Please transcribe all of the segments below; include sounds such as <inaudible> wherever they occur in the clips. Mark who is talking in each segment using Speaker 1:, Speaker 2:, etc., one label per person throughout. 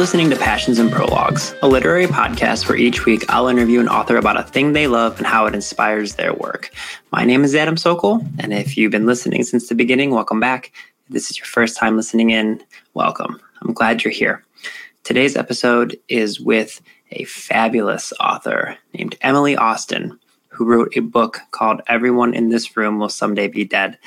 Speaker 1: Listening to Passions and Prologues, a literary podcast where each week I'll interview an author about a thing they love and how it inspires their work. My name is Adam Sokol, and if you've been listening since the beginning, welcome back. If this is your first time listening in, welcome. I'm glad you're here. Today's episode is with a fabulous author named Emily Austin, who wrote a book called Everyone in This Room Will Someday Be Dead.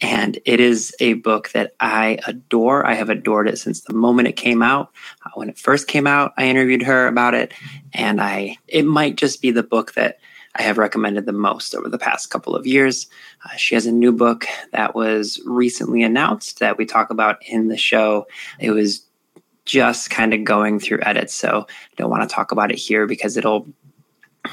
Speaker 1: And it is a book that I adore. I have adored it since the moment it came out. Uh, when it first came out, I interviewed her about it, and I it might just be the book that I have recommended the most over the past couple of years. Uh, she has a new book that was recently announced that we talk about in the show. It was just kind of going through edits, so I don't want to talk about it here because it'll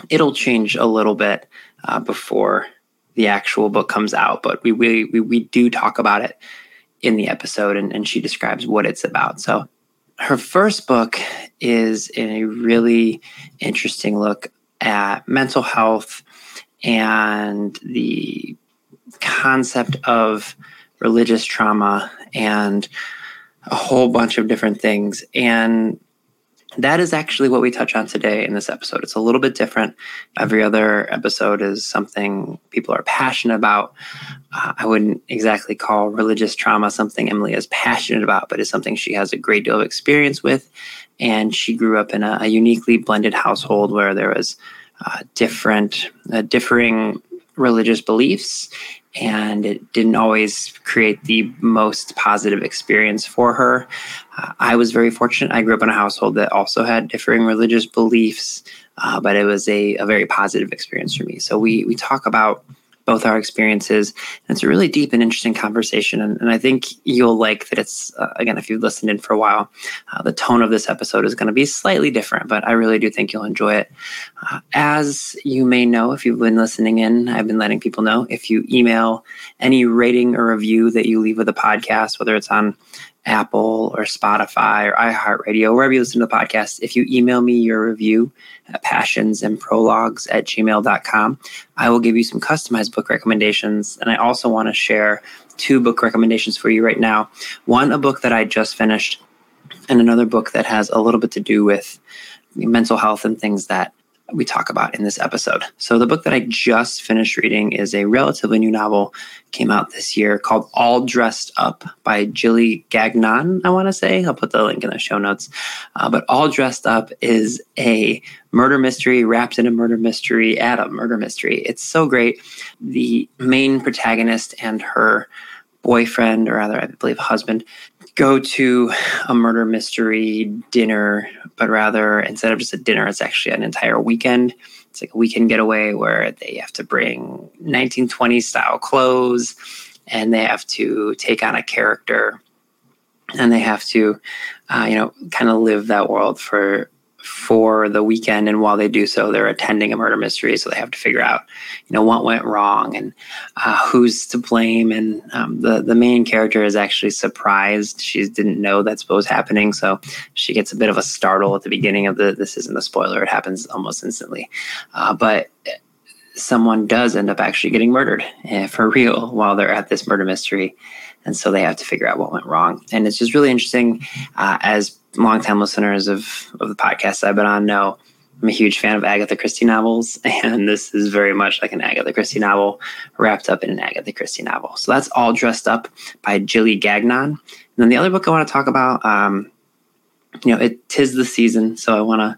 Speaker 1: it'll change a little bit uh, before the actual book comes out, but we we we, we do talk about it in the episode, and, and she describes what it's about. So her first book is a really interesting look at mental health and the concept of religious trauma and a whole bunch of different things. And that is actually what we touch on today in this episode. It's a little bit different. Every other episode is something people are passionate about. Uh, I wouldn't exactly call religious trauma something Emily is passionate about, but it's something she has a great deal of experience with. And she grew up in a, a uniquely blended household where there was uh, different, uh, differing religious beliefs and it didn't always create the most positive experience for her. Uh, I was very fortunate. I grew up in a household that also had differing religious beliefs, uh, but it was a, a very positive experience for me. So we we talk about both our experiences. And it's a really deep and interesting conversation. And, and I think you'll like that it's, uh, again, if you've listened in for a while, uh, the tone of this episode is going to be slightly different, but I really do think you'll enjoy it. Uh, as you may know, if you've been listening in, I've been letting people know if you email any rating or review that you leave with the podcast, whether it's on Apple or Spotify or iHeartRadio, wherever you listen to the podcast, if you email me your review at passions and prologues at gmail.com, I will give you some customized book recommendations. And I also want to share two book recommendations for you right now. One, a book that I just finished, and another book that has a little bit to do with mental health and things that we talk about in this episode. So the book that I just finished reading is a relatively new novel, came out this year called All Dressed Up by Jilly Gagnon, I want to say. I'll put the link in the show notes. Uh, but All Dressed Up is a murder mystery wrapped in a murder mystery at a murder mystery. It's so great. The main protagonist and her boyfriend, or rather, I believe husband, go to a murder mystery dinner, but rather instead of just a dinner, it's actually an entire weekend. It's like a weekend getaway where they have to bring 1920s style clothes and they have to take on a character and they have to, uh, you know, kind of live that world for for the weekend and while they do so they're attending a murder mystery so they have to figure out you know what went wrong and uh, who's to blame. And um, the the main character is actually surprised. She didn't know that's what was happening so she gets a bit of a startle at the beginning of the this isn't a spoiler it happens almost instantly. Uh, but someone does end up actually getting murdered uh, for real while they're at this murder mystery and so they have to figure out what went wrong. And it's just really interesting uh, as longtime listeners of, of the podcast I've been on know I'm a huge fan of Agatha Christie novels, <laughs> and this is very much like an Agatha Christie novel wrapped up in an Agatha Christie novel. So that's all dressed up by Jilly Gagnon. And then the other book I want to talk about, um, you know, it tis the season, so I want to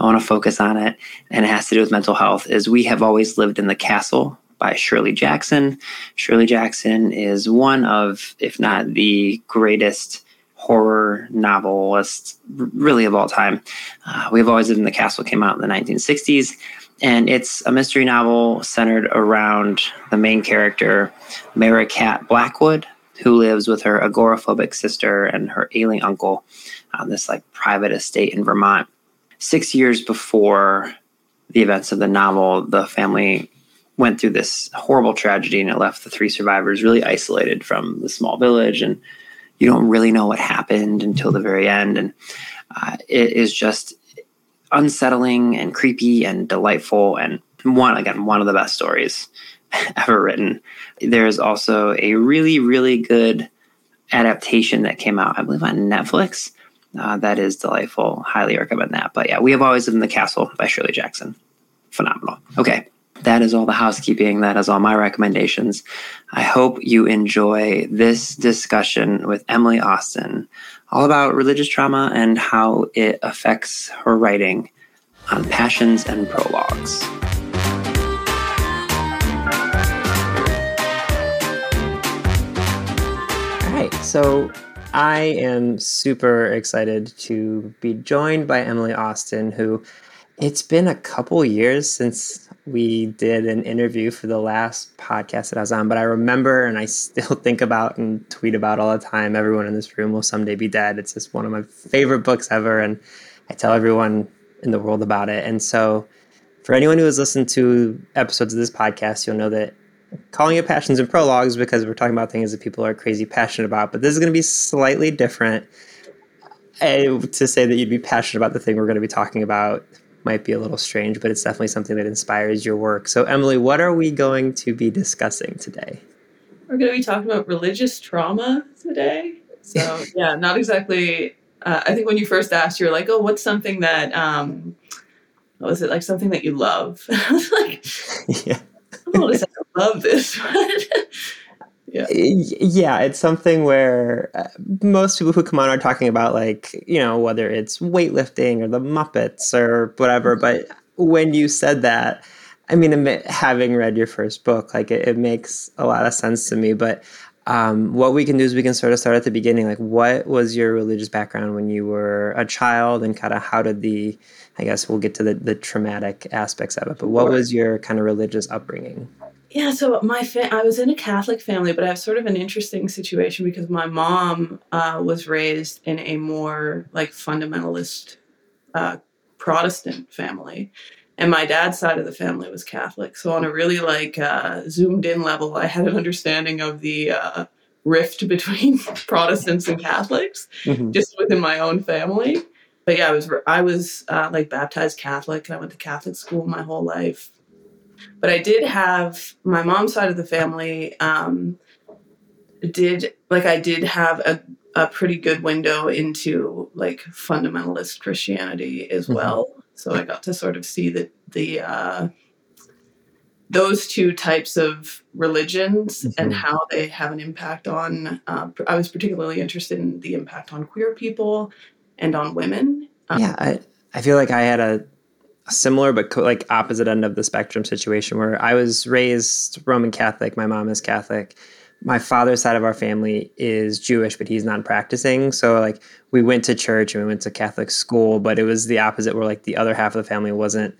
Speaker 1: I want to focus on it, and it has to do with mental health. Is we have always lived in the castle by Shirley Jackson. Shirley Jackson is one of, if not the greatest horror novelist, really of all time. Uh, We've Always Lived in the Castle came out in the 1960s, and it's a mystery novel centered around the main character, Merricat Blackwood, who lives with her agoraphobic sister and her ailing uncle on this like private estate in Vermont. Six years before the events of the novel, the family went through this horrible tragedy and it left the three survivors really isolated from the small village and you don't really know what happened until the very end. And uh, it is just unsettling and creepy and delightful. And one, again, one of the best stories <laughs> ever written. There's also a really, really good adaptation that came out, I believe, on Netflix
Speaker 2: Uh, that is delightful. Highly recommend that. But yeah, we have always lived in the castle by Shirley Jackson. Phenomenal. Okay, that is all the housekeeping. That is all my recommendations. I hope you enjoy this discussion with Emily Austin, all about religious trauma and how it affects her writing on passions and prologues. All right, so I am super excited to be joined by Emily Austin, who it's been a couple years since we did an interview for the last podcast that I was on, but I remember and I still <laughs> think about and tweet about all the time. Everyone in this room will someday be dead. It's just one of my favorite books ever, and I tell everyone in the world about it. And so, for anyone who has listened to episodes of this podcast, you'll know that calling it passions and prologues because we're talking about things that people are crazy passionate about, but this is going to be slightly different. Uh, to say that you'd be passionate about the thing we're going to be talking about might be a little strange, but it's definitely something that inspires your work. So, Emily, what are we going to be discussing today?
Speaker 3: We're going to be talking about religious trauma today. So, <laughs> yeah, not exactly. Uh, I think when you first asked, you were like, oh, what's something that, um, what was it, like something that you love? <laughs> <laughs> I was like, yeah. Oh, I love this.
Speaker 2: Yeah. yeah, it's something where uh, most people who come on are talking about like, you know, whether it's weightlifting or the Muppets or whatever, but when you said that, I mean, having read your first book, like it, it makes a lot of sense to me. But um, what we can do is we can sort of start at the beginning. Like, what was your religious background when you were a child, and kind of how did the, I guess we'll get to the, the traumatic aspects of it, but what was your kind of religious upbringing?
Speaker 3: Yeah, so my fa- I was in a Catholic family, but I have sort of an interesting situation because my mom uh, was raised in a more like fundamentalist uh, Protestant family, and my dad's side of the family was Catholic. So on a really like uh, zoomed in level, I had an understanding of the uh, rift between <laughs> Protestants and Catholics mm-hmm. just within my own family. But yeah, I was I was uh, like baptized Catholic, and I went to Catholic school my whole life but I did have my mom's side of the family. Um, did like I did have a a pretty good window into like fundamentalist Christianity as mm-hmm. well. So I got to sort of see the the uh, those two types of religions mm-hmm. and how they have an impact on. Uh, I was particularly interested in the impact on queer people and on women.
Speaker 2: Um, yeah, I I feel like I had a similar but co- like opposite end of the spectrum situation where I was raised Roman Catholic. My mom is Catholic. My father's side of our family is Jewish, but he's not practicing. So like we went to church and we went to Catholic school, but it was the opposite where like the other half of the family wasn't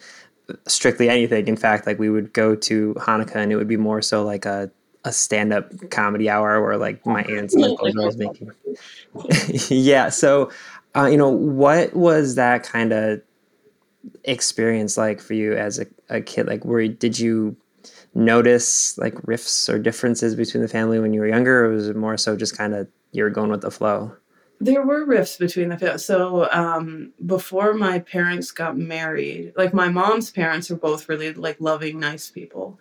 Speaker 2: strictly anything. In fact, like we would go to Hanukkah and it would be more so like a a stand up comedy hour where like my aunts and uncles were making. <laughs> yeah. So, uh, you know, what was that kind of experience like for you as a, a kid? Like, were did you notice like rifts or differences between the family when you were younger, or was it more so just kind of you were going with the flow?
Speaker 3: There were rifts between the family. So um, before my parents got married, like my mom's parents were both really like loving, nice people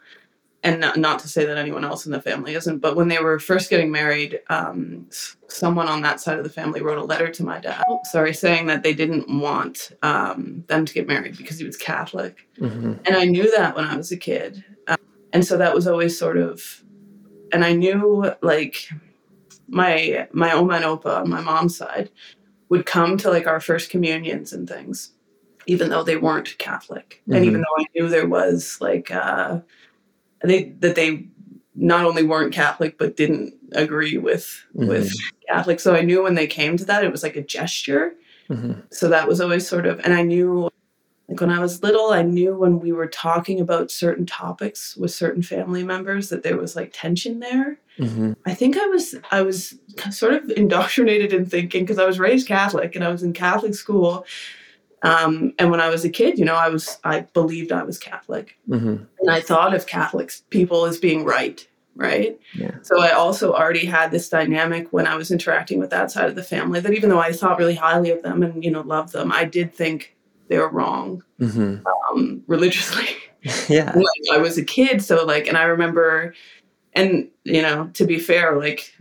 Speaker 3: and not, not, to say that anyone else in the family isn't, but when they were first getting married, um, someone on that side of the family wrote a letter to my dad, sorry, saying that they didn't want um, them to get married because he was Catholic. Mm-hmm. And I knew that when I was a kid. Um, and so that was always sort of, and I knew like my, my Oma and Opa on my mom's side would come to like our first communions and things, even though they weren't Catholic. Mm-hmm. And even though I knew there was like, uh, they that they not only weren't Catholic but didn't agree with mm-hmm. with Catholic. So I knew when they came to that it was like a gesture. Mm-hmm. So that was always sort of, and I knew like when I was little, I knew when we were talking about certain topics with certain family members that there was like tension there. Mm-hmm. I think I was I was sort of indoctrinated in thinking because I was raised Catholic and I was in Catholic school um, and when I was a kid, you know, I was I believed I was Catholic, mm-hmm. and I thought of Catholics people as being right, right. Yeah. So I also already had this dynamic when I was interacting with that side of the family that even though I thought really highly of them and you know loved them, I did think they were wrong mm-hmm. um, <laughs> religiously. <laughs>
Speaker 2: yeah.
Speaker 3: like, I was a kid, so like, and I remember, and you know, to be fair, like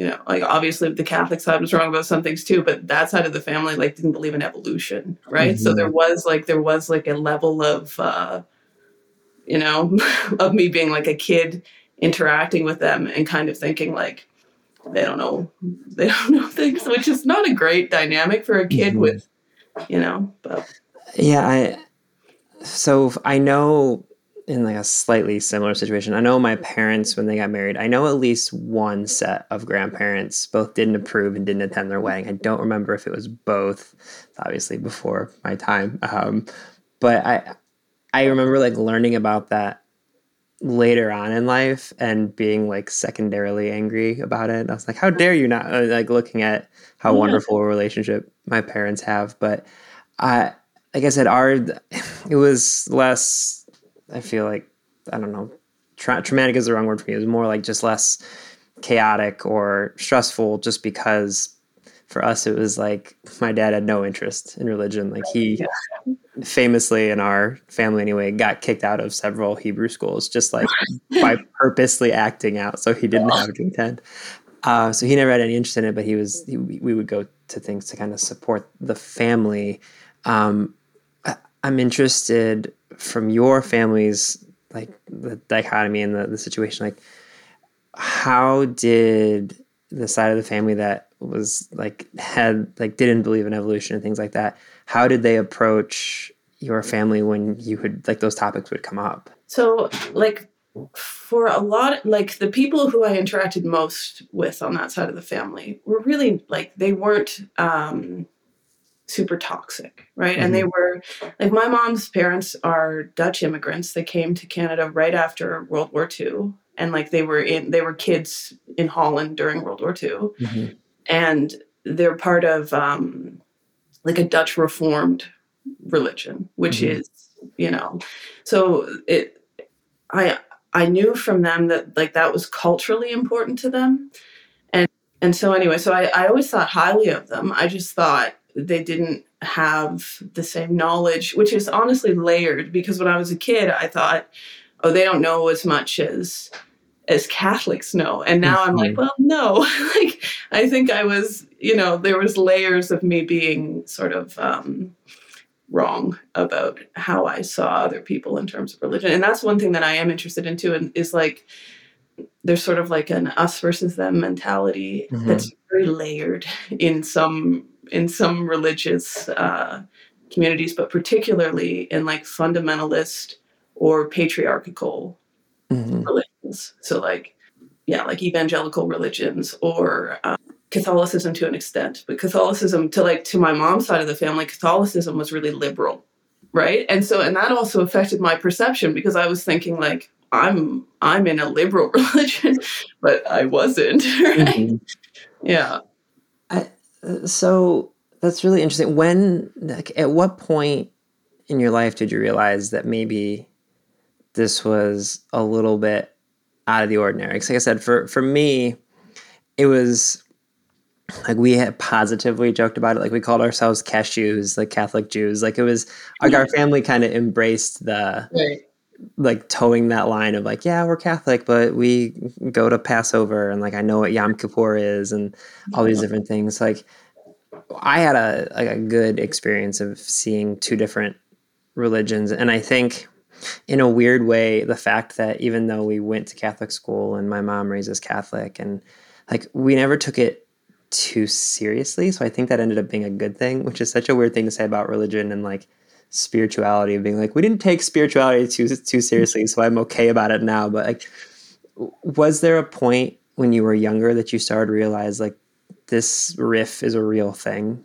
Speaker 3: you know, like obviously the Catholic side was wrong about some things too, but that side of the family like didn't believe in evolution, right? Mm-hmm. So there was like there was like a level of uh, you know, <laughs> of me being like a kid interacting with them and kind of thinking like they don't know they <laughs> don't know things, which is not a great dynamic for a kid mm-hmm. with, you know, but
Speaker 2: yeah, I so I know in like a slightly similar situation. I know my parents when they got married. I know at least one set of grandparents both didn't approve and didn't attend their wedding. I don't remember if it was both. Obviously before my time, um, but I I remember like learning about that later on in life and being like secondarily angry about it. I was like, how dare you not uh, like looking at how wonderful a relationship my parents have, but I like I said, our it was less I feel like I don't know, tra- traumatic is the wrong word for me. It was more like just less chaotic or stressful, just because for us it was like my dad had no interest in religion. Like he famously in our family anyway got kicked out of several Hebrew schools just like by <laughs> purposely acting out, so he didn't have to attend. Uh, so he never had any interest in it, but he was he, we would go to things to kind of support the family. Um, I, I'm interested from your family's like the dichotomy and the, the situation like how did the side of the family that was like had like didn't believe in evolution and things like that how did they approach your family when you would like those topics would come up?
Speaker 3: So like for a lot like the people who i interacted most with on that side of the family were really like they weren't um super toxic, right? Mm-hmm. And they mm-hmm. were like my mom's parents are Dutch immigrants. They came to Canada right after World War II, and like they were in they were kids in Holland during World War II, mm-hmm. and they're part of um, like a Dutch Reformed religion, which mm-hmm. is you know, so it I I knew from them that like that was culturally important to them. And and so anyway, so I, I always thought highly of them. I just thought they didn't have the same knowledge, which is honestly layered because when I was a kid, I thought, oh, they don't know as much as as Catholics know. And now mm-hmm. I'm like, mm-hmm. well, no. <laughs> like I think I was, you know, there was layers of me being sort of um, wrong about how I saw other people in terms of religion. And that's one thing that I am interested in too, and is like there's sort of like an us versus them mentality mm-hmm. that's very layered in some in some religious uh, communities, but particularly in like fundamentalist or patriarchal mm-hmm. religions. So, like, yeah, like evangelical religions or um, Catholicism to an extent, but Catholicism to like to my mom's side of the family, Catholicism was really liberal, right? And so, and that also affected my perception because I was thinking like I'm I'm in a liberal <laughs> religion, but I wasn't, <laughs> right? Mm-hmm. Yeah.
Speaker 2: I, so that's really interesting. When, like, at what point in your life did you realize that maybe this was a little bit out of the ordinary? Because, like I said, for for me, it was like we had positively joked about it. Like we called ourselves cashews, like Catholic Jews. Like it was like our family kind of embraced the. Right like toeing that line of like, yeah, we're Catholic, but we go to Passover and like I know what Yom Kippur is and all these different things. Like I had a like a good experience of seeing two different religions, and I think in a weird way, the fact that even though we went to Catholic school and my mom raised us Catholic, and like we never took it too seriously, so I think that ended up being a good thing, which is such a weird thing to say about religion and like spirituality and being like we didn't take spirituality too too seriously so i'm okay about it now. But like was there a point when you were younger that you started to realize like this riff is a real thing?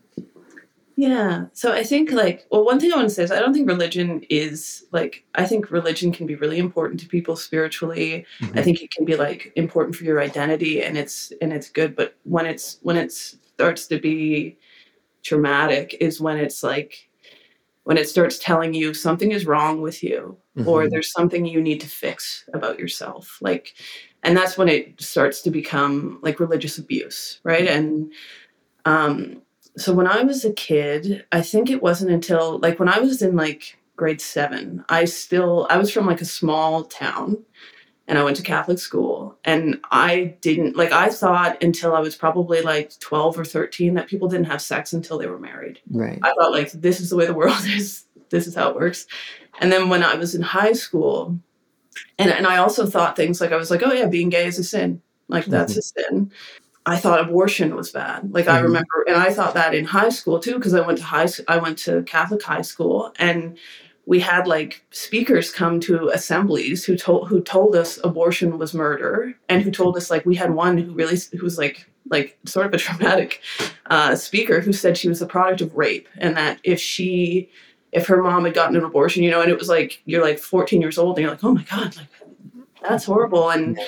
Speaker 3: Yeah. So i think like well one thing i want to say is i don't think religion is like i think religion can be really important to people spiritually. Mm-hmm. i think it can be like important for your identity and it's and it's good but when it's when it starts to be traumatic is when it's like when it starts telling you something is wrong with you mm-hmm. or there's something you need to fix about yourself like and that's when it starts to become like religious abuse right and um so when i was a kid i think it wasn't until like when i was in like grade 7 i still i was from like a small town and I went to Catholic school. And I didn't, like, I thought until I was probably like 12 or 13 that people didn't have sex until they were married.
Speaker 2: Right.
Speaker 3: I thought, like, this is the way the world <laughs> is, this is how it works. And then when I was in high school, and, and I also thought things like, I was like, oh, yeah, being gay is a sin. Like, that's mm-hmm. a sin. I thought abortion was bad. Like mm-hmm. I remember, and I thought that in high school too, because I went to high, I went to Catholic high school, and we had like speakers come to assemblies who told who told us abortion was murder and who told us like we had one who really who was like like sort of a <laughs> traumatic uh, speaker who said she was a product of rape and that if she if her mom had gotten an abortion you know and it was like you're like 14 years old and you're like oh my god like that's horrible. And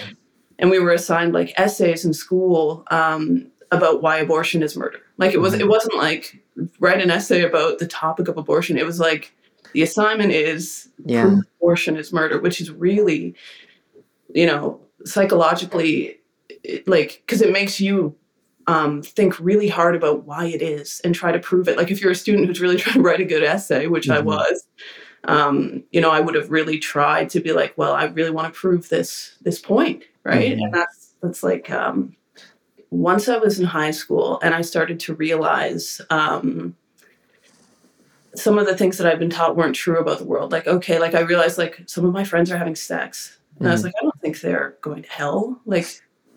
Speaker 3: and we were assigned like essays in school um, about why abortion is murder. Like it was it mm-hmm. wasn't like write an essay about the topic of abortion. It was like the assignment is
Speaker 2: yeah.
Speaker 3: abortion is murder, which is really, you know, psychologically, like, because it makes you um, think really hard about why it is and try to prove it. Like, if you're a student who's really <laughs> trying to write a good essay, which mm-hmm. I was, um, you know, I would have really tried to be like, well, I really want to prove this this point, right? Mm-hmm. And that's that's like um, once I was in high school and I started to realize. Um, some of the things that I've been taught weren't true about the world. Like, okay, like I realized like some of my friends are having sex. And mm-hmm. I was mm-hmm. like, I don't think they're going to hell. Like,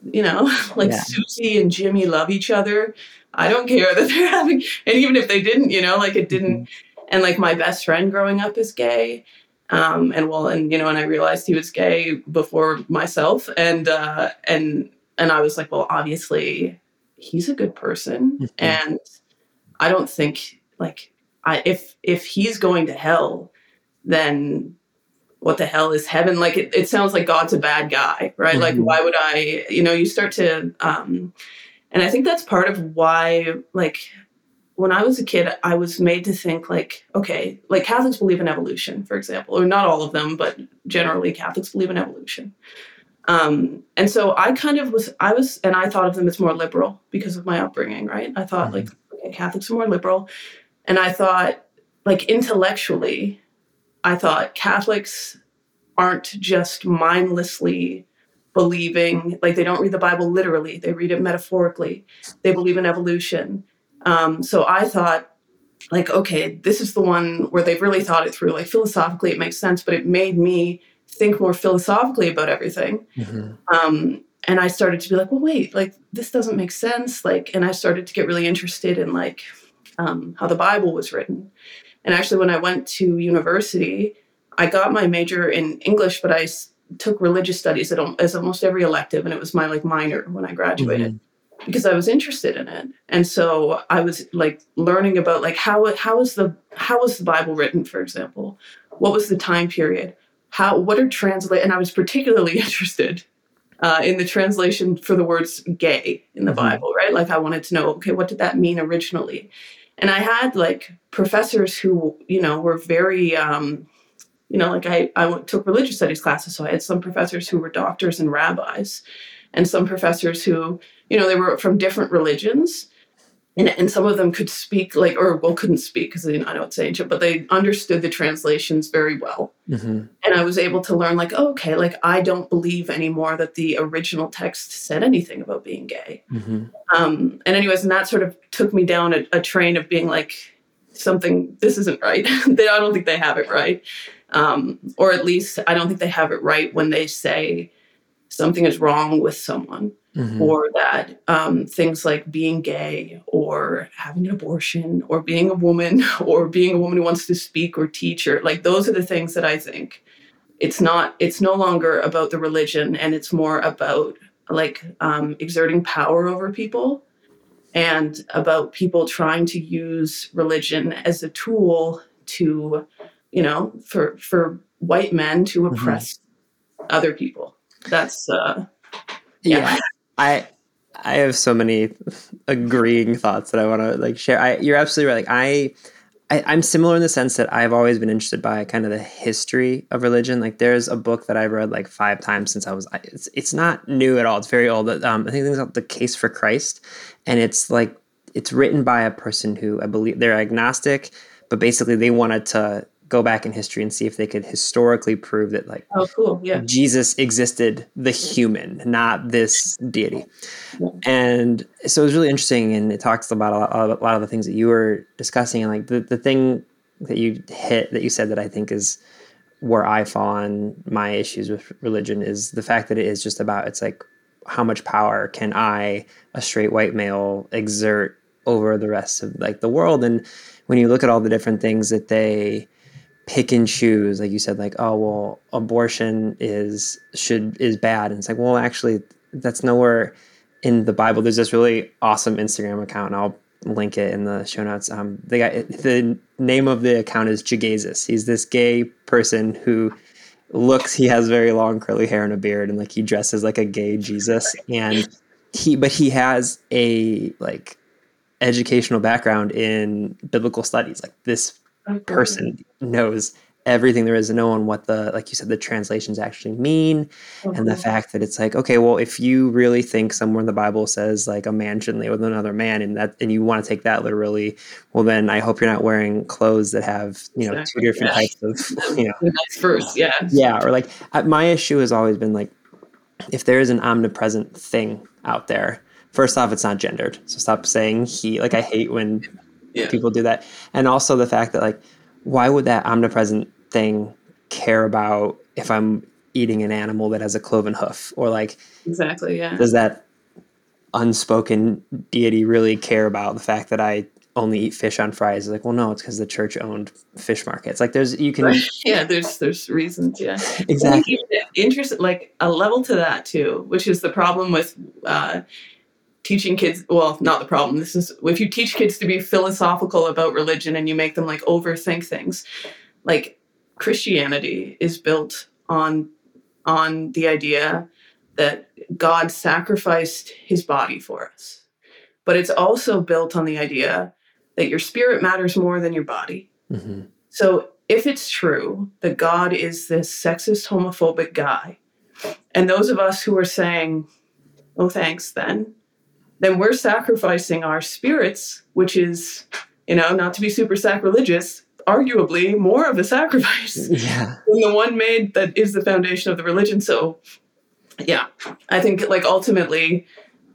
Speaker 3: you know, <laughs> like yeah. Susie and Jimmy love each other. I don't care that they're <laughs> having, and even if they didn't, you know, like it didn't. Mm-hmm. And like my best friend growing up is gay. Um, and well, and you know, and I realized he was gay before myself. And, uh, and, and I was like, well, obviously he's a good person. Mm-hmm. And I don't think like I, if if he's going to hell, then what the hell is heaven? Like it, it sounds like God's a bad guy, right? Mm-hmm. Like why would I? You know, you start to, um, and I think that's part of why, like when I was a kid, I was made to think like, okay, like Catholics believe in evolution, for example, or not all of them, but generally Catholics believe in evolution. Um, and so I kind of was, I was, and I thought of them as more liberal because of my upbringing, right? I thought mm-hmm. like, okay, Catholics are more liberal. And I thought, like intellectually, I thought Catholics aren't just mindlessly believing, like they don't read the Bible literally, they read it metaphorically. They believe in evolution. Um, so I thought, like, okay, this is the one where they've really thought it through. Like philosophically, it makes sense, but it made me think more philosophically about everything. Mm-hmm. Um, and I started to be like, well, wait, like this doesn't make sense. Like, and I started to get really interested in like um, how the Bible was written. And actually, when I went to university, I got my major in English, but I took religious studies as almost every elective, and it was my like minor when I graduated. Mm-hmm because I was interested in it. And so I was like learning about like how how is the how was the Bible written, for example? What was the time period? How what are translate and I was particularly <laughs> interested uh, in the translation for the words gay in the mm-hmm. Bible, right? Like I wanted to know, okay, what did that mean originally? And i had like professors who you know were very um you know like i i took religious studies classes so i had some professors who were doctors and rabbis and some professors who you know they were from different religions and, and some of them could speak like or well couldn't speak because they didn't know it's ancient but they understood the translations very well. Mm-hmm. and i was able to learn like oh, okay like i don't believe anymore that the original text said anything about being gay. Mm-hmm. um, and anyways and that sort of took me down a, a train of being like something this isn't right. <laughs> They, i don't think they have it right. Um, or at least i don't think they have it right when they say something is wrong with someone mm-hmm. or that um, things like being gay or having an abortion or being a woman <laughs> or being a woman who wants to speak or teach or like those are the things that I think it's not it's no longer about the religion and it's more about like um, exerting power over people and about people trying to use religion as a tool to you know for for white men to mm-hmm. oppress mm-hmm. other people that's uh
Speaker 2: yeah. yeah. I I have so many agreeing thoughts that I want to like share. I, you're absolutely right. Like I, I, am similar in the sense that I've always been interested by kind of the history of religion. Like there's a book that I've read like five times since I was. It's it's not new at all. It's very old. Um, I think it's called The Case for Christ, and it's like it's written by a person who I believe they're agnostic, but basically they wanted to go back in history and see if they could historically prove that like
Speaker 3: oh cool. Yeah.
Speaker 2: Jesus existed the human not this deity. Yeah. and so it was really interesting and it talks about a lot, a lot, of the things that you were discussing and like the, the thing that you hit that you said that i think is where i fall on my issues with religion is the fact that it is just about it's like how much power can i a straight white male exert over the rest of like the world? And when you look at all the different things that they pick and choose like you said like oh well abortion is should is bad. And it's like well actually that's nowhere in the bible. There's this really awesome instagram account and i'll link it in the show notes. Um the guy the name of the account is Jegaysus. he's this gay person who looks he has very long curly hair and a beard and like he dresses like a gay jesus. And he but he has a like educational background in biblical studies. Like this person knows everything there is to know on what the like you said the translations actually mean and the mm-hmm. fact that it's like okay well if you really think somewhere in the bible says like a man shouldn't lay with another man and that and you want to take that literally well then i hope you're not wearing clothes that have you know exactly. two different yeah. types of <laughs> you know <laughs>
Speaker 3: nice first yeah
Speaker 2: yeah or like my issue has always been like if there is an omnipresent thing out there first off it's not gendered so stop saying he like i hate when yeah. people do that and also the fact that like why would that omnipresent thing care about if i'm eating an animal that has a cloven hoof or like
Speaker 3: exactly yeah
Speaker 2: does that unspoken deity really care about the fact that i only eat fish on Fridays. Like, well, no, it's because the church owned fish markets. Like, there's you can,
Speaker 3: right. <laughs> yeah, there's there's reasons, yeah,
Speaker 2: exactly.
Speaker 3: Interesting, like a level to that too, which is the problem with uh, teaching kids well not the problem. This is if you teach kids to be philosophical about religion and you make them like overthink things like christianity is built on on the idea that god sacrificed his body for us. But it's also built on the idea that your spirit matters more than your body. Mm-hmm. so if it's true that god is this sexist homophobic guy and those of us who are saying oh thanks then then we're sacrificing our spirits, which is, you know, not to be super sacrilegious, arguably more of a sacrifice <laughs>
Speaker 2: yeah.
Speaker 3: than the one made that is the foundation of the religion. So, yeah, I think like ultimately,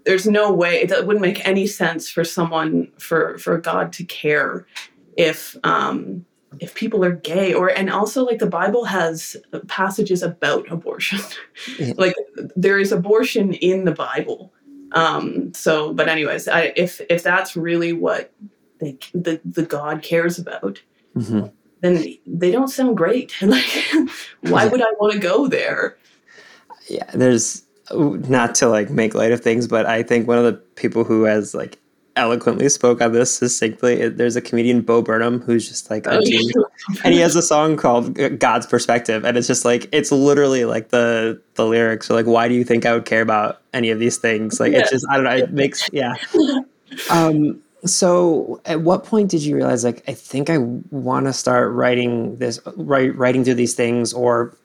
Speaker 3: there's no way it wouldn't make any sense for someone for for God to care if um if people are gay or and also like the bible has passages about abortion <laughs> like there is abortion in the bible um, so, but anyways, I, if if that's really what they, the the God cares about, mm-hmm. then they don't sound great. <laughs> like, why would I want to go there?
Speaker 2: Yeah, there's not to like make light of things, but I think one of the people who has like eloquently spoke on this succinctly. There's a comedian Bo Burnham who's just like a oh, genius, and he has a song called "God's Perspective," and it's just like it's literally like the the lyrics are like, "Why do you think I would care about any of these things?" Like yeah. it's just I don't know. It makes yeah. <laughs> Um. So, at what point did you realize like I think I want to start writing this, write, writing through these things, or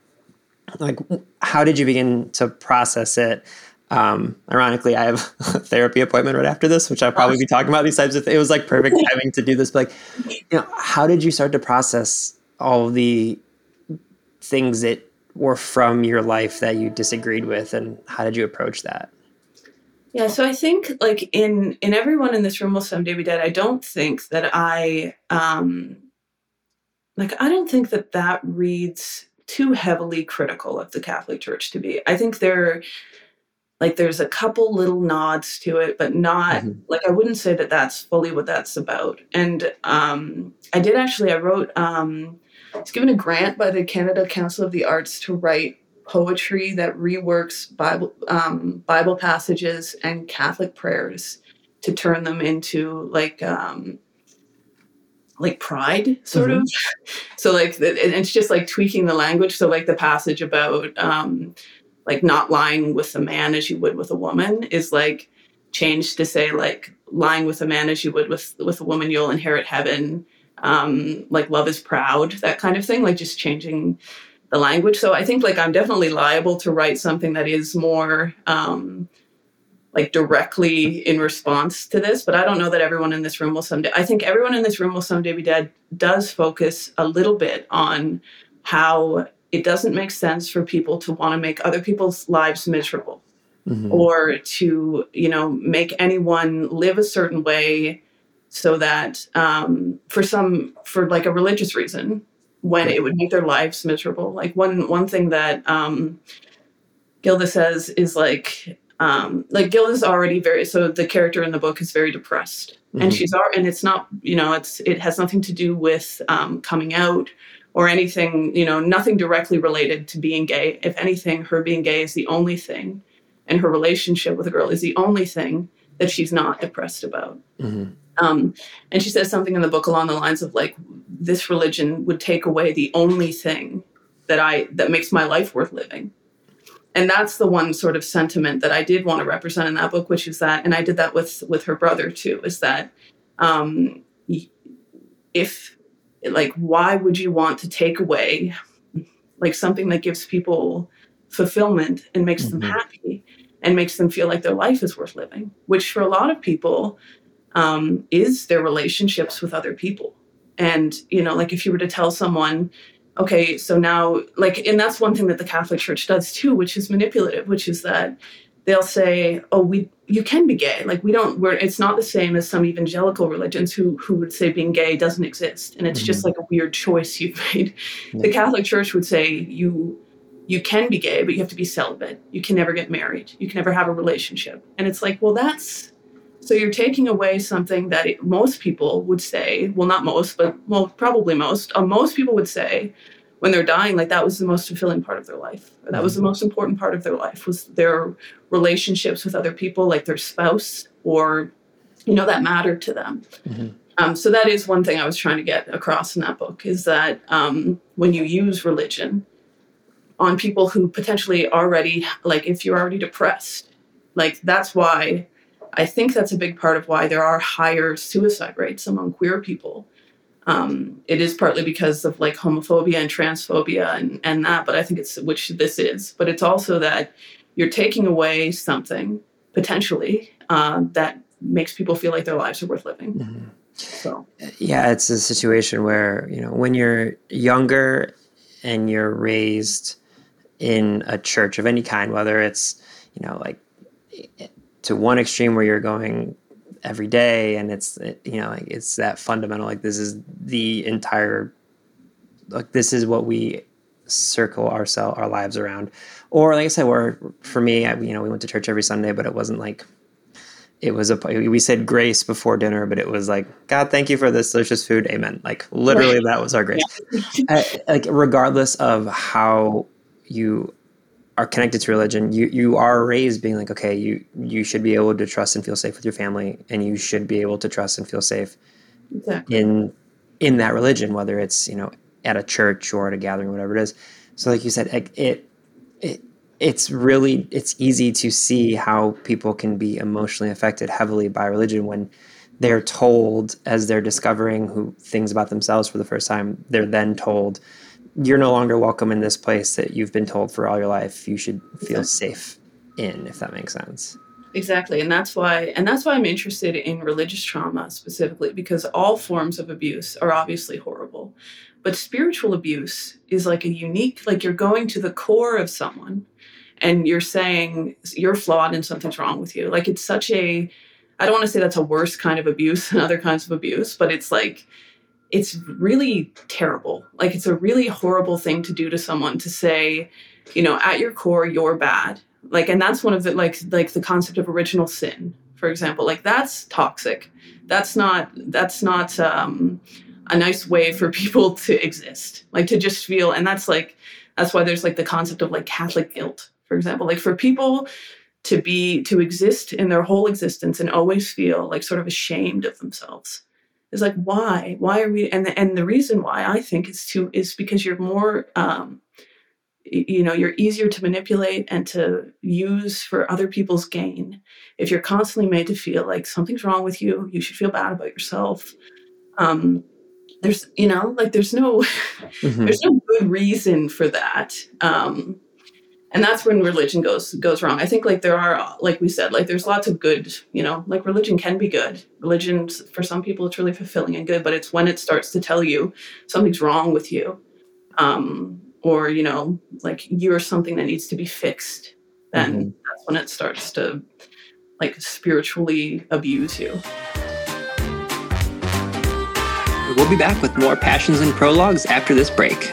Speaker 2: like how did you begin to process it? Um, ironically, I have <laughs> a therapy appointment right after this, which I'll probably be talking about these types of things. It was like perfect <laughs> timing to do this. But like, you know, how did you start to process all the things that were from your life that you disagreed with, and how did you approach that?
Speaker 3: Yeah, so I think like in in everyone in this room will someday be dead. I don't think that I um like I don't think that that reads too heavily critical of the Catholic Church to be. I think there like there's a couple little nods to it but not mm-hmm. like i wouldn't say that that's fully what that's about and um, i did actually i wrote um, i was given a grant by the canada council of the arts to write poetry that reworks bible um, bible passages and catholic prayers to turn them into like um, like pride sort mm-hmm. of <laughs> so like it's just like tweaking the language so like the passage about um like not lying with a man as you would with a woman is like changed to say like lying with a man as you would with with a woman you'll inherit heaven um like love is proud that kind of thing like just changing the language so i think like i'm definitely liable to write something that is more um like directly in response to this, but I don't know that everyone in this room will someday. I think everyone in this room will someday be dead does focus a little bit on how it doesn't make sense for people to want to make other people's lives miserable mm-hmm. or to, you know, make anyone live a certain way so that um, for some, for like a religious reason, when it would make their lives miserable. Like one one thing that um, Gilda says is like um, like Gilda's already very so the character in the book is very depressed, mm-hmm. and she's and it's not you know it's it has nothing to do with um, coming out or anything you know nothing directly related to being gay. If anything, her being gay is the only thing, and her relationship with a girl is the only thing that she's not depressed about. Mm-hmm. Um, and she says something in the book along the lines of like, this religion would take away the only thing that I that makes my life worth living and that's the one sort of sentiment that I did want to represent in that book, which is that, and I did that with with her brother too, is that um, if like why would you want to take away like something that gives people fulfillment and makes mm-hmm. them happy and makes them feel like their life is worth living, which for a lot of people um, is their relationships with other people. And you know, like if you were to tell someone okay, so now, like, and that's one thing that the Catholic Church does too, which is manipulative, which is that they'll say, oh, we, you can be gay. Like, we don't, we're, it's not the same as some evangelical religions who, who would say being gay doesn't exist. And it's mm-hmm. just like a weird choice you've <laughs> made. Yeah. The Catholic Church would say, you, you can be gay, but you have to be celibate. You can never get married. You can never have a relationship. And it's like, well, that's, so you're taking away something that it, most people would say, well, not most, but well, probably most. Uh, most people would say when they're dying, like that was the most fulfilling part of their life. That was the mm-hmm. most important part of their life was their relationships with other people, like their spouse, or you know that mattered to them. Mm-hmm. Um, so that is one thing I was trying to get across in that book is that um, when you use religion on people who potentially already like if you're already depressed, like that's why I think that's a big part of why there are higher suicide rates among queer people. Um, it is partly because of like homophobia and transphobia and, and that, but I think it's which this is, but it's also that you're taking away something potentially uh, that makes people feel like their lives are worth living. Mm-hmm. So,
Speaker 2: yeah, it's a situation where, you know, when you're younger and you're raised in a church of any kind, whether it's, you know, like to one extreme where you're going every day and it's you know like it's that fundamental like this is the entire like this is what we circle ourselves our lives around. Or like i said where for me I, you know we went to church every sunday but it wasn't like it was a we said grace before dinner but it was like god thank you for this delicious food. Amen. Like literally that was our grace. Yeah. I, <laughs> uh, like regardless of how you are connected to religion, you you are raised being like, okay, you you should be able to trust and feel safe with your family, and you should be able to trust and feel safe exactly. in in that religion, whether it's you know at a church or at a gathering, whatever it is. So, like you said, it, it, it it's really it's easy to see how people can be emotionally affected heavily by religion when they're told as they're discovering who things about themselves for the first time they're then told you're no longer welcome in this place that you've been told for all your life you should feel exactly. safe in if that makes sense
Speaker 3: exactly and that's why and that's why i'm interested in religious trauma specifically because all forms of abuse are obviously horrible but spiritual abuse is like a unique like you're going to the core of someone and you're saying you're flawed and something's wrong with you like it's such a i don't want to say that's a worse kind of abuse <laughs> than other kinds of abuse but it's like it's really terrible. Like it's a really horrible thing to do to someone to say, you know, at your core you're bad. Like and that's one of the like like the concept of original sin, for example. Like that's toxic. That's not that's not um a nice way for <laughs> people to exist. Like to just feel and that's like that's why there's like the concept of like Catholic guilt, for example. Like for people to be to exist in their whole existence and always feel like sort of ashamed of themselves is like why? Why are we and the, and the reason why i think is to is because you're more um you know you're easier to manipulate and to use for other people's gain. If you're constantly made to feel like something's wrong with you you should feel bad about yourself. Um there's you know like there's no <laughs> mm-hmm. there's no good reason for that. Um and that's when religion goes goes wrong. I think like there are like we said like there's lots of good you know like religion can be good. Religion for some people it's really fulfilling and good but it's when it starts to tell you something's wrong with you um or you know like you're something that needs to be fixed then mm-hmm. that's when it starts to like spiritually abuse you.
Speaker 2: We'll be back with more passions and prologues after this break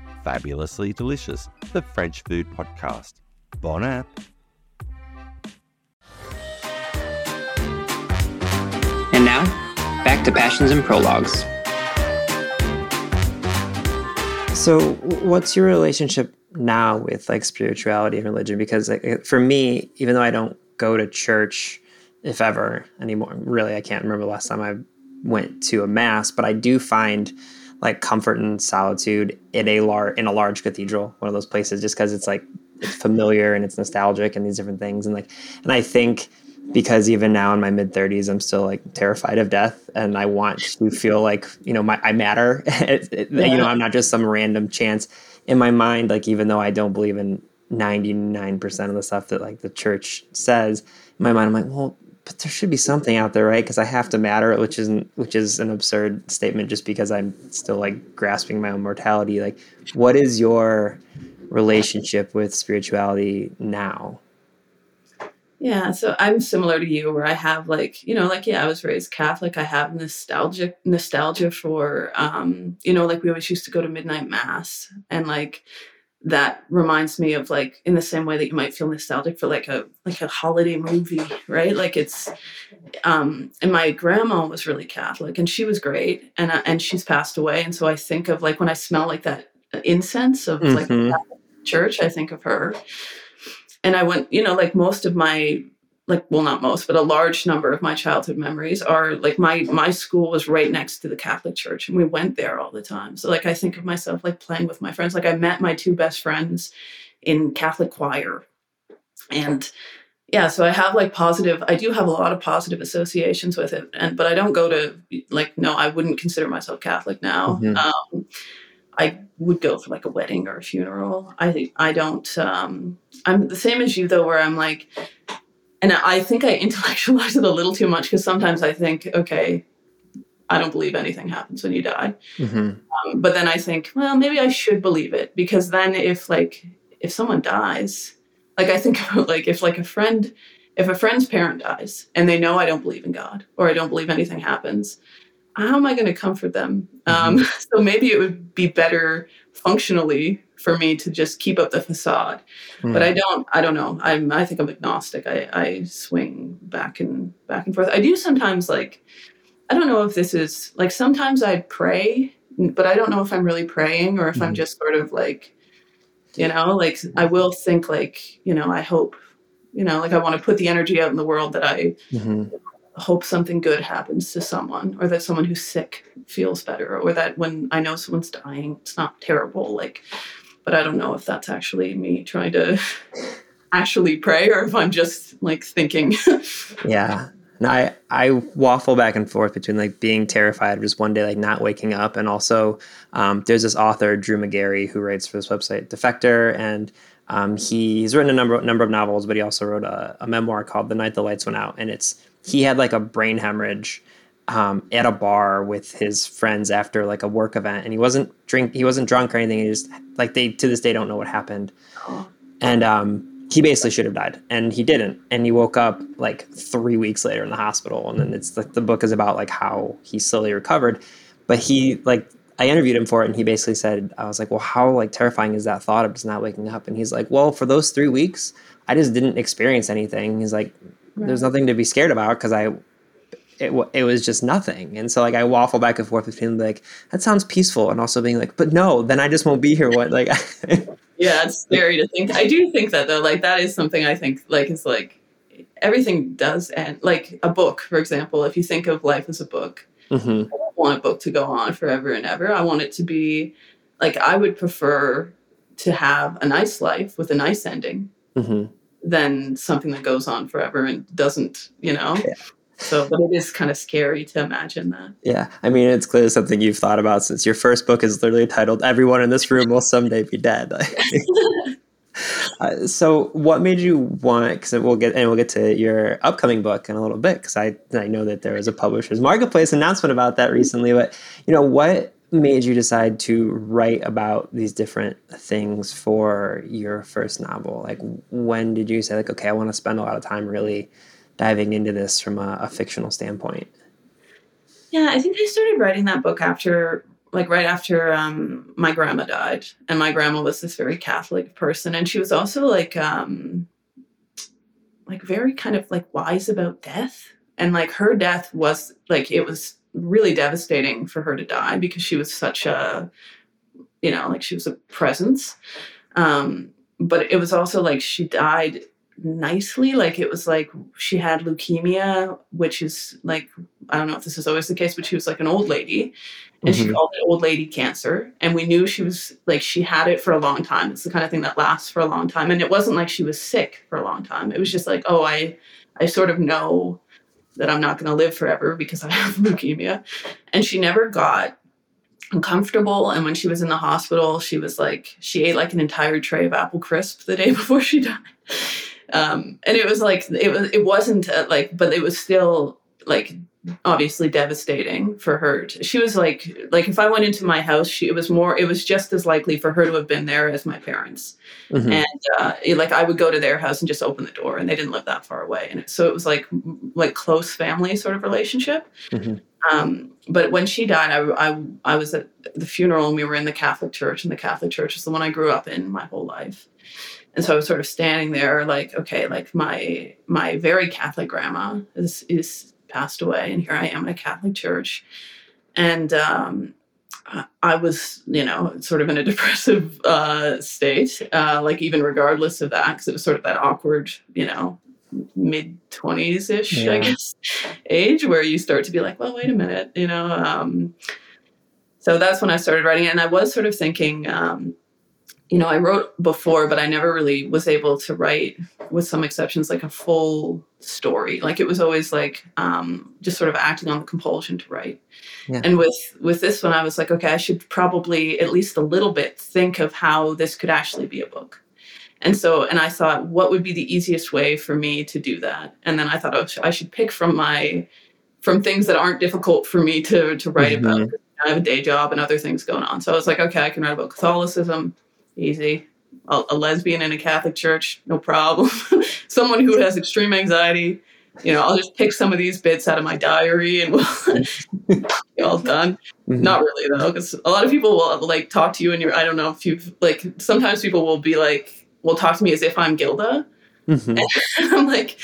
Speaker 4: Fabulously Delicious, the French food podcast. Bon app.
Speaker 2: And now, back to Passions and Prologues. So, what's your relationship now with like spirituality and religion? Because like, for me, even though I don't go to church, if ever anymore, really, I can't remember the last time I went to a mass, but I do find like comfort and solitude in a large in a large cathedral, one of those places, just because it's like it's familiar and it's nostalgic and these different things. And like, and I think because even now in my mid 30s, I'm still like terrified of death, and I want to feel like you know my I matter. <laughs> it, it, yeah. You know, I'm not just some random chance in my mind. Like even though I don't believe in 99% of the stuff that like the church says, in my mind, I'm like, well, but there should be something out there, right? Because I have to matter, which isn't, which is an absurd statement, just because I'm still like grasping my own mortality. Like, what is your relationship with spirituality now?
Speaker 3: Yeah, so I'm similar to you, where I have like, you know, like yeah, I was raised Catholic. I have nostalgic nostalgia for, um, you know, like we always used to go to midnight mass, and like that reminds me of like in the same way that you might feel nostalgic for like a like a holiday movie right? Like it's um and my grandma was really catholic and she was great and uh, and she's passed away. And so i think of like when i smell like that incense of mm-hmm. like church i think of her. And i went you know like most of my like well not most but a large number of my childhood memories are like my my school was right next to the catholic church and we went there all the time. So like i think of myself like playing with my friends. Like i met my two best friends in catholic choir. And yeah so i have like positive i do have a lot of positive associations with it and but i don't go to like no i wouldn't consider myself catholic now. Mm-hmm. um, i would go for like a wedding or a funeral. I i don't um i'm the same as you though where i'm like and I think I <laughs> intellectualize it a little too much because sometimes I think, okay, I don't believe anything happens when you die. Mm-hmm. Um, but then I think, well, maybe I should believe it because then if like if someone dies, like I think <laughs> about like if like a friend, if a friend's parent dies and they know I don't believe in God or I don't believe anything happens, how am I going to comfort them? Mm-hmm. Um, <laughs> so maybe it would be better functionally for me to just keep up the facade. Mm. But I don't I don't know. I'm I think I'm agnostic. I, I swing back and back and forth. I do sometimes like I don't know if this is like sometimes I pray, but I don't know if I'm really praying or if mm. I'm hmm. just sort of like you know, like I will think like, you know, I hope, you know, like I want to put the energy out in the world that I mm-hmm hope something good happens to someone or that someone who's sick feels better or that when I know someone's dying, it's not terrible. Like, but I don't know if that's actually me trying to <laughs> actually pray or if I'm just like thinking. <laughs>
Speaker 2: yeah. And I, I waffle back and forth between like being terrified of just one day like not waking up and also um, there's this author Drew Magary who writes for this website Defector and um, he's written a number number of novels but he also wrote a, a memoir called The Night the Lights Went Out and it's he had like a brain hemorrhage um, at a bar with his friends after like a work event, and he wasn't drink he wasn't drunk or anything. He just like they to this day don't know what happened, and um, he basically should have died, and he didn't. And he woke up like three weeks later in the hospital, and then it's like the book is about like how he slowly recovered, but he like I interviewed him for it, and he basically said, I was like, well, how like terrifying is that thought of just not waking up? And he's like, well, for those three weeks, I just didn't experience anything. He's like, right. there's nothing to be scared about because I it, it was just nothing. And so like I waffle back and forth between like that sounds peaceful and also being like, but no, then I just won't be here. What like? <laughs>
Speaker 3: yeah, it's scary to think. I do think that though, like that is something I think like is like everything does end. Like a book, for example, if you think of life as a book, mm-hmm. I don't want a book to go on forever and ever. I want it to be like I would prefer to have a nice life with a nice ending. Mm-hmm than something that goes on forever and doesn't, you know? Yeah. So, but it is kind of scary to imagine that.
Speaker 2: Yeah. I mean, it's clearly something you've thought about since your first book is literally titled Everyone in This Room Will Someday Be Dead. <laughs> uh, so, what made you want, because we'll get, and we'll get to your upcoming book in a little bit, because I, I know that there was a publisher's marketplace announcement about that recently, but, you know, what made you decide to write about these different things for your first novel? Like, when did you say, like, okay, I want to spend a lot of time really diving into this from a, a fictional standpoint?
Speaker 3: Yeah, I think I started writing that book after, like, right after um, my grandma died. And my grandma was this very Catholic person. And she was also, like, um, like very kind of like wise about death. And like her death was like, it was really devastating for her to die because she was such a you know like she was a presence. Um but it was also like she died nicely. Like it was like she had leukemia which is like i don't know if this is always the case but she was like an old lady. And mm-hmm. she called it old lady cancer. And we knew she was like she had it for a long time. It's the kind of thing that lasts for a long time. And it wasn't like she was sick for a long time. It was just like oh i i sort of know that I'm not going to live forever because I have <laughs> leukemia. And she never got uncomfortable. And when she was in the hospital, she was like, she ate like an entire tray of apple crisp the day <laughs> before she died. Um, and it was like, it was, it wasn't uh, like, but it was still like obviously devastating for her. She was like, like if I went into my house, she it was more, it was just as likely for her to have been there as my parents. Mm-hmm. And uh, like I would go to their house and just open the door, and they didn't live that far away, and so it was like like close family sort of relationship. Mm-hmm. Um, but when she died, I, I I was at the funeral, and we were in the Catholic church, and the Catholic church is the one I grew up in my whole life. And so I was sort of standing there, like, okay, like my my very Catholic grandma is is passed away, and here I am in a Catholic church, and um, I was, you know, sort of in a <laughs> depressive uh, state, uh, like even regardless of that, because it was sort of that awkward, you know, mid twenties ish, yeah. I guess, age where you start to be like, well, wait a minute, you know. Um, so that's when I started writing, and I was sort of thinking, um, you know, I wrote before, but I never really was able to write, with some exceptions, like a full story. Like it was always like um, just sort of acting on the compulsion to write. Yeah. And with with this one, I was like, okay, I should probably at least a little bit think of how this could actually be a book. And so, and I thought, what would be the easiest way for me to do that? And then I thought, oh, I should pick from my from things that aren't difficult for me to to write mm-hmm. about. I have a day job and other things going on. So I was like, okay, I can write about Catholicism easy. A, a be in a Catholic church, no problem. <laughs> Someone who has extreme anxiety, you know, I'll just pick some of these bits out of my diary and we'll <laughs> be all done. Mm-hmm. Not really though, because a lot of people will like talk to you and you're. I don't know if you've like. Sometimes people will be like, will talk to me as if I'm Gilda. Mm-hmm. And <laughs> I'm like,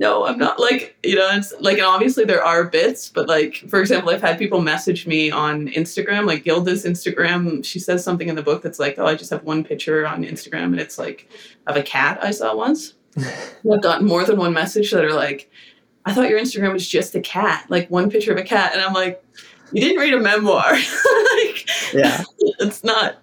Speaker 3: no, I'm not like, you know, it's like, and obviously there are bits, but like, for example, I've had people message me on Instagram, like Gilda's Instagram. She says something in the book that's like, oh, I just have one picture on Instagram and it's like of a cat I saw once. <laughs> I've gotten more than one message that are like, I thought your Instagram was just a cat, like one picture of a cat. And I'm like, you didn't read a memoir. <laughs> like, yeah. <laughs> It's not,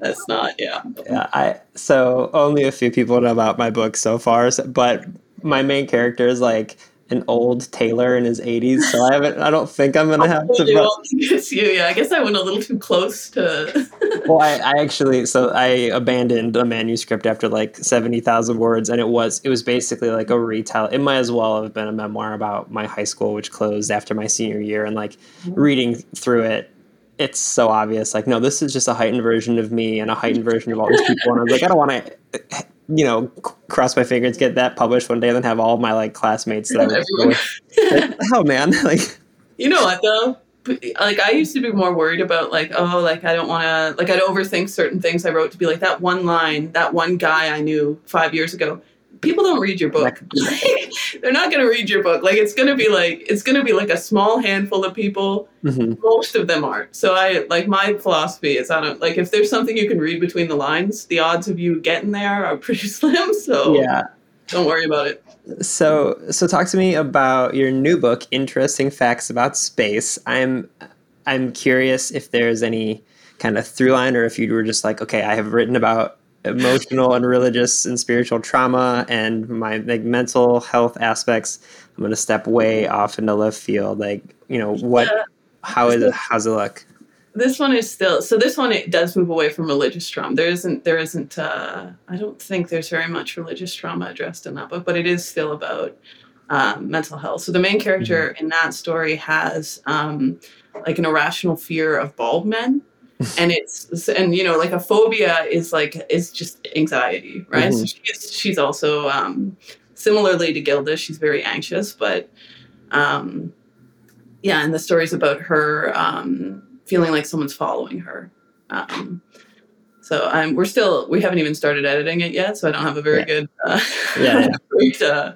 Speaker 3: that's not, yeah.
Speaker 2: Yeah. I, so only a few people know about my book so far, but my main character is like an old tailor in his 80s, so I haven't. I don't think I'm gonna have to.
Speaker 3: It's <laughs> you, yeah. I guess I went a little too close to. <laughs>
Speaker 2: well, I, I, actually so I abandoned a manuscript after like seventy thousand words, and it was it was basically like a retell. It might as well have been a memoir about my high school, which closed after my senior year, and like mm-hmm. reading through it. It's so obvious. Like, no, this is just a heightened version of me and a heightened version of all these people. And I was like, I don't want to you know, cross my fingers, get that published one day, and then have all my like classmates that I <laughs> like, oh man, <laughs> like
Speaker 3: you know what though? Like I used to be more worried about like oh like I don't want to like I'd overthink certain things. I wrote to be like that one line that one guy I knew five years ago people don't read your book. <laughs> They're not going to read your book. Like it's going to be like it's going to be like a small handful of people. Mm-hmm. Most of them aren't. So I like my philosophy is I don't like if there's something you can read between the lines, the odds of you getting there are <laughs> pretty slim. So
Speaker 2: yeah,
Speaker 3: don't worry about it.
Speaker 2: So so talk to me about your new book, Interesting Facts About Space. I'm I'm curious if there's any kind of through line or if you were just like, okay, I have written about emotional and religious and spiritual trauma and my like mental health aspects i'm going to step way off into left field like you know what yeah. how is it how's it look
Speaker 3: this one is still so this one it does move away from religious trauma there isn't there isn't uh i don't think there's very much religious trauma addressed in that book but it is still about um, mental health so the main character mm-hmm. in that story has um like an irrational fear of bald men <laughs> and it's and you know like a phobia is like is just anxiety right mm-hmm. so she's she's also um similarly to gilda she's very anxious but um yeah and the story's about her um feeling like someone's following her um so I'm, we're still we haven't even started editing it yet so i don't have a very yeah. good uh, yeah, yeah. <laughs> great, uh,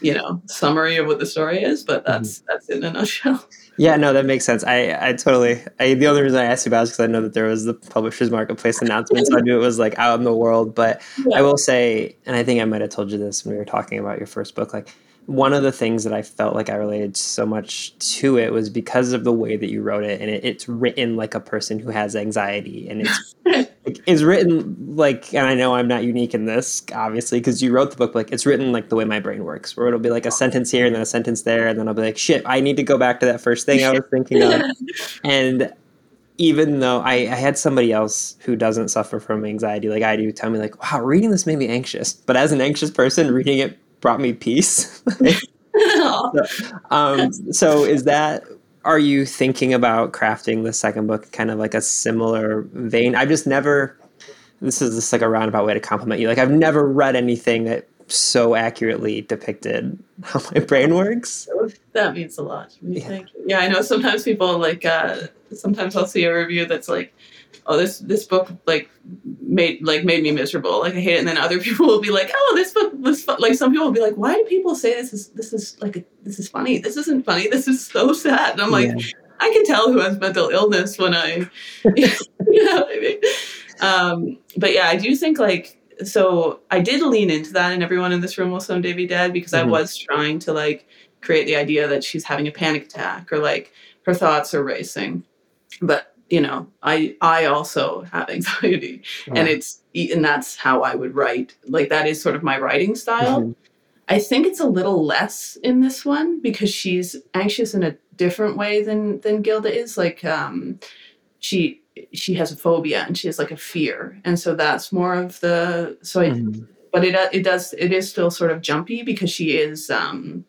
Speaker 3: you know summary of what the story is but that's mm-hmm. that's in a nutshell
Speaker 2: yeah, no, that makes sense. I, I totally. I, the only reason I asked you about is because I know that there was the publishers marketplace announcement, so I knew it was like out in the world. But yeah. I will say, and I think I might have told you this when we were talking about your first book, like one of the things that I felt like I related so much to it was because of the way that you wrote it, and it, it's written like a person who has anxiety, and it's <laughs> it's written like, and I know I'm not unique in this, obviously, because you wrote the book. Like it's written like the way my brain works, where it'll be like a sentence here and then a sentence there, and then I'll be like, shit, I need to go back to that first thing I was <laughs> thinking of, and even though I, I, had somebody else who doesn't suffer from anxiety like I do tell me like, wow, reading this made me anxious. But as an anxious person, reading it brought me peace. <laughs> <laughs> so, um, so is that are you thinking about crafting the second book kind of like a similar vein? I've just never this is just like a roundabout way to compliment you. Like I've never read anything that so accurately depicted <laughs> how my brain works.
Speaker 3: That means a lot. Yeah. Thank you. Yeah, I know sometimes people like uh sometimes I'll see a review that's like oh this this book like made like made me miserable like i hate it and then other <laughs> people will be like oh this book was fun. like some people will be like why do people say this is this is like a, this is funny this isn't funny this is so sad and i'm like yeah. i can tell who has mental illness when i <laughs> you know what I mean? um but yeah i do think like so i did lean into that and everyone in this room will someday be dead because mm-hmm. i was trying to like create the idea that she's having a panic attack or like her thoughts are racing but you know i i also have anxiety yeah. and it's and that's how i would write like that is sort of my writing style mm-hmm. i think it's a little less in this one because she's anxious in a different way than than gilda is like um she she has a phobia and she has like a fear and so that's more of the so i mm-hmm. but it it does it is still sort of jumpy because she is um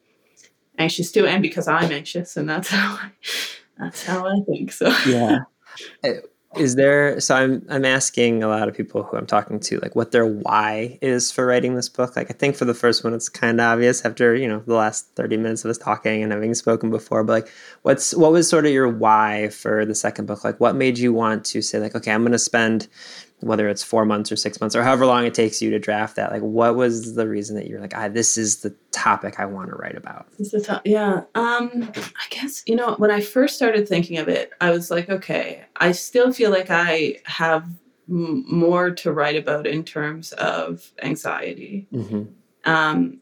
Speaker 3: anxious too and because i'm anxious and that's how i that's how i think so
Speaker 2: yeah Eh, is there so i'm i'm asking a lot of people who i'm talking to like what their why is for writing this book. Like i think for the first one it's kind of obvious after you know the last 30 minutes of us talking and having spoken before but like what's what was sort of your why for the second book? Like what made you want to say like okay i'm going to spend whether it's four months or six months or however long it takes you to draft that like what was the reason that you're like ah, this is the topic i want to write about
Speaker 3: this is the yeah um i guess you know when i first started thinking of it i was like okay i still feel like i have m- more to write about in terms of anxiety. Mm-hmm. um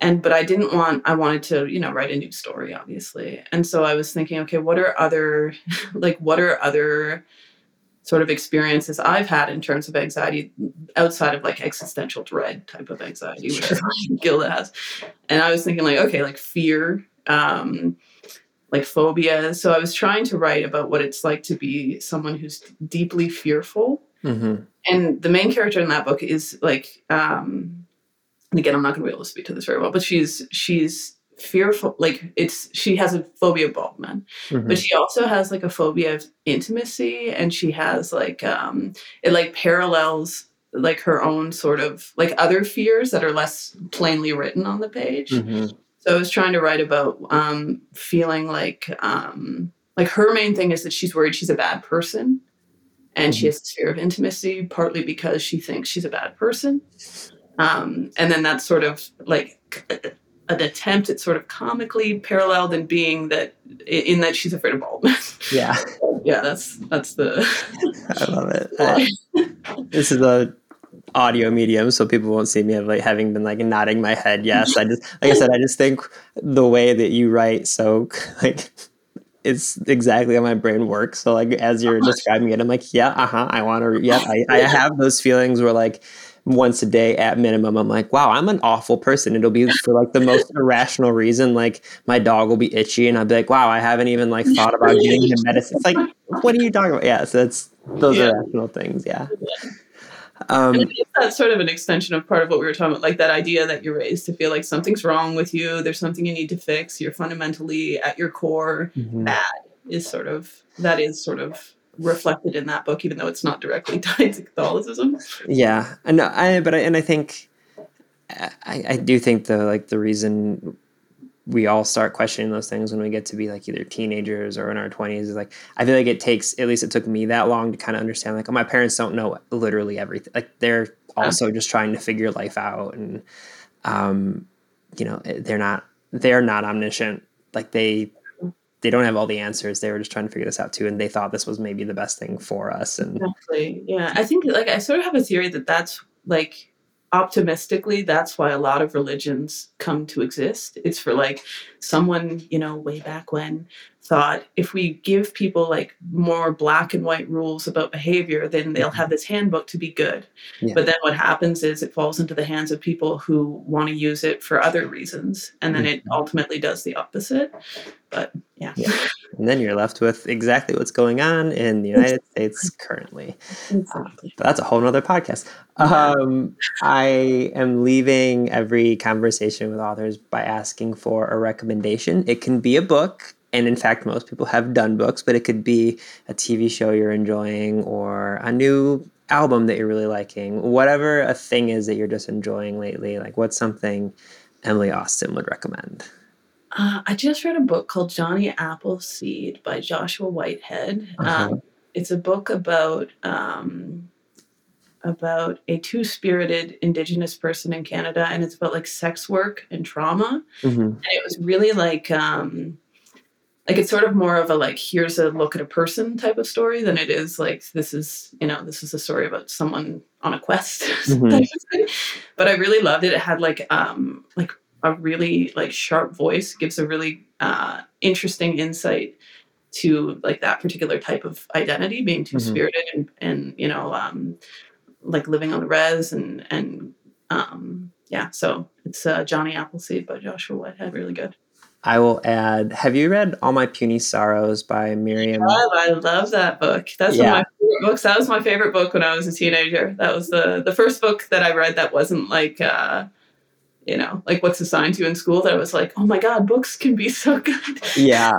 Speaker 3: and but i didn't want i wanted to you know write a new story obviously. And so i was thinking okay what are other <laughs> like what are other sort of experiences I've had in terms of anxiety outside of like existential dread type of anxiety, which sure. is <laughs> Gilda has. And I was thinking like, okay, like fear, um, like phobia. So I was trying to write about what it's like to be someone who's deeply fearful. Mm-hmm. And the main character in that book is like, um, and again, I'm not going to be able to speak to this very well, but she's she's fearful like it's she has a phobia of bald men mm-hmm. but she also has like a phobia of intimacy and she has like um it like parallels like her own sort of like other fears that are less plainly written on the page mm-hmm. so i was trying to write about um feeling like um like her main thing is that she's worried she's a bad person and mm-hmm. she has this fear of intimacy partly because she thinks she's a bad person Um, and then that's sort of like an attempt at sort of comically paralleled in being that in that she's afraid of baldness. <laughs>
Speaker 2: Yeah. <laughs>
Speaker 3: yeah, that's that's the <laughs>
Speaker 2: I love it. This is a audio medium so people won't see me have like having been like nodding my head yes i just like i said i just think the way that you write so like it's exactly how my brain works so like as you're describing it i'm like yeah uh-huh i want to yeah I, I have those feelings where like once a day at minimum i'm like wow i'm an awful person it'll be for like the most <laughs> irrational reason like my dog will be itchy and i'll be like wow i haven't even like <laughs> thought about getting him medicine it's like what are you talking about yeah so it's those yeah. irrational things yeah.
Speaker 3: Um, that's sort of an extension of part of what we were talking about, like that idea that you're raised to feel like something's wrong with you, there's something you need to fix, you're fundamentally at your core mm-hmm. bad is sort of that is sort of reflected in that book, even though it's not directly <laughs> tied to Catholicism.
Speaker 2: Yeah, and I but I, and I think I, I do think the like the reason we all start questioning those things when we get to be like either teenagers or in our 20s is like i feel like it takes at least it took me that long to kind of understand like oh my parents don't know literally everything like they're also just trying to figure life out and um you know eh, they're not they're not omniscient like they they don't have all the answers they were just trying to figure this out too and they thought this was maybe the best thing for us and
Speaker 3: exactly yeah i think like i sort of have a theory that that's like optimistically that's why a lot of religions come to exist it's for like someone you know way back when thought if we give people like more black and white rules about behavior then they'll have this handbook to be good yeah. but then what happens is it falls into the hands of people who want to use it for other reasons and then mm-hmm. it ultimately does the opposite but yeah. yeah.
Speaker 2: And then you're left with exactly what's going on in the united states currently exactly. Uh, that's a whole nother podcast um, i am leaving every conversation with authors by asking for a recommendation it can be a book and in fact, most people have done books, but it could be a TV show you're enjoying or a new album that you're really liking, whatever a thing is that you're just enjoying lately. Like, what's something Emily Austin would recommend?
Speaker 3: Uh, I just read a book called Jonny Appleseed by Joshua Whitehead. Uh-huh. Um, it's a book about um, about a two spirited Indigenous person in Canada, and it's about like sex work and trauma. Mm-hmm. And it was really like um, like it's sort of more of a like here's a look at a person type of story than it is like this is you know this is a story about someone on a quest <laughs> mm-hmm. but i really loved it it had like um like a really like sharp voice gives a really uh interesting insight to like that particular type of identity being two spirited mm-hmm. and and you know um like living on the res and and um yeah so it's uh jonny appleseed by joshua whitehead really good
Speaker 2: I will add. Have you read All My Puny Sorrows by Miriam?
Speaker 3: I love that book. That's yeah. one of my favorite books. That was my favorite book when I was a teenager. That was the the first book that I read that wasn't like uh, you know, like what's assigned to you in school that I was like, oh my god, books can be so good. <laughs>
Speaker 2: Yeah.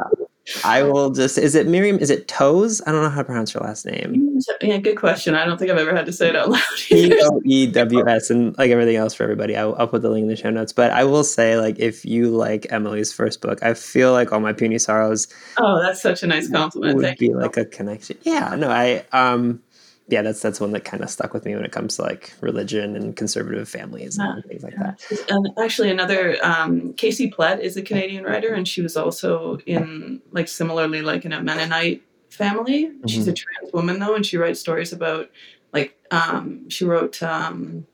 Speaker 2: I will just. Is it Miriam? Is it Toes? I don't know how to pronounce your last name.
Speaker 3: Yeah, good question. I don't think I've ever had to say it out loud.
Speaker 2: T O E W S and like everything else for everybody. I'll, I'll, put the link in the show notes. But I will say, like, if you like Emily's first book, I feel like all my puny sorrows.
Speaker 3: Oh, that's such a nice compliment.
Speaker 2: Would Thank be you. like a connection. Yeah. No, I um yeah, that's that's one that kind of stuck with me when it comes to like religion and conservative families and yeah, things like yeah. that.
Speaker 3: And actually, another um, Casey Plett is a Canadian writer, and she was also in like similarly like in a Mennonite family. Mm-hmm. She's a mm-hmm. trans woman though, and she writes stories about like um, she wrote um,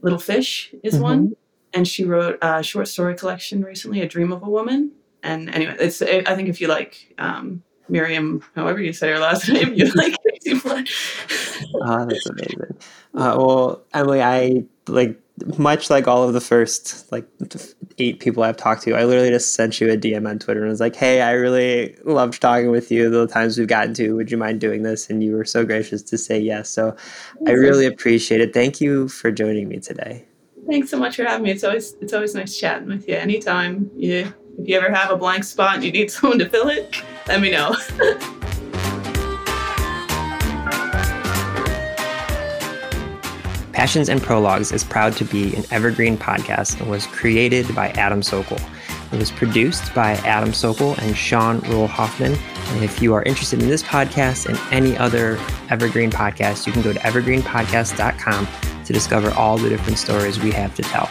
Speaker 3: Little Fish is mm-hmm. one, and she wrote a short story collection recently, A Dream of a Woman. And anyway, it's I think if you like um, Miriam, however you say her last <laughs> name, you like Casey Plett.
Speaker 2: oh, that's amazing. Uh, well, Emily, I like much like all of the first like eight people I've talked to. I literally just sent you a DM on Twitter and was like, "Hey, I really loved talking with you. The times we've gotten to, would you mind doing this?" And you were so gracious to say yes. So I really appreciate it. Thank you for joining me today.
Speaker 3: Thanks so much for having me. It's always it's always nice chatting with you. Anytime you if you ever have a blank spot and you need <laughs> someone to fill it, let me know. <laughs>
Speaker 2: Passions and Prologues is proud to be an evergreen podcast and was created by Adam Sokol. It was produced by Adam Sokol and Sean Rule Hoffman. And if you are interested in this podcast and any other Evergreen podcast, you can go to evergreenpodcast.com to discover all the different stories we have to tell.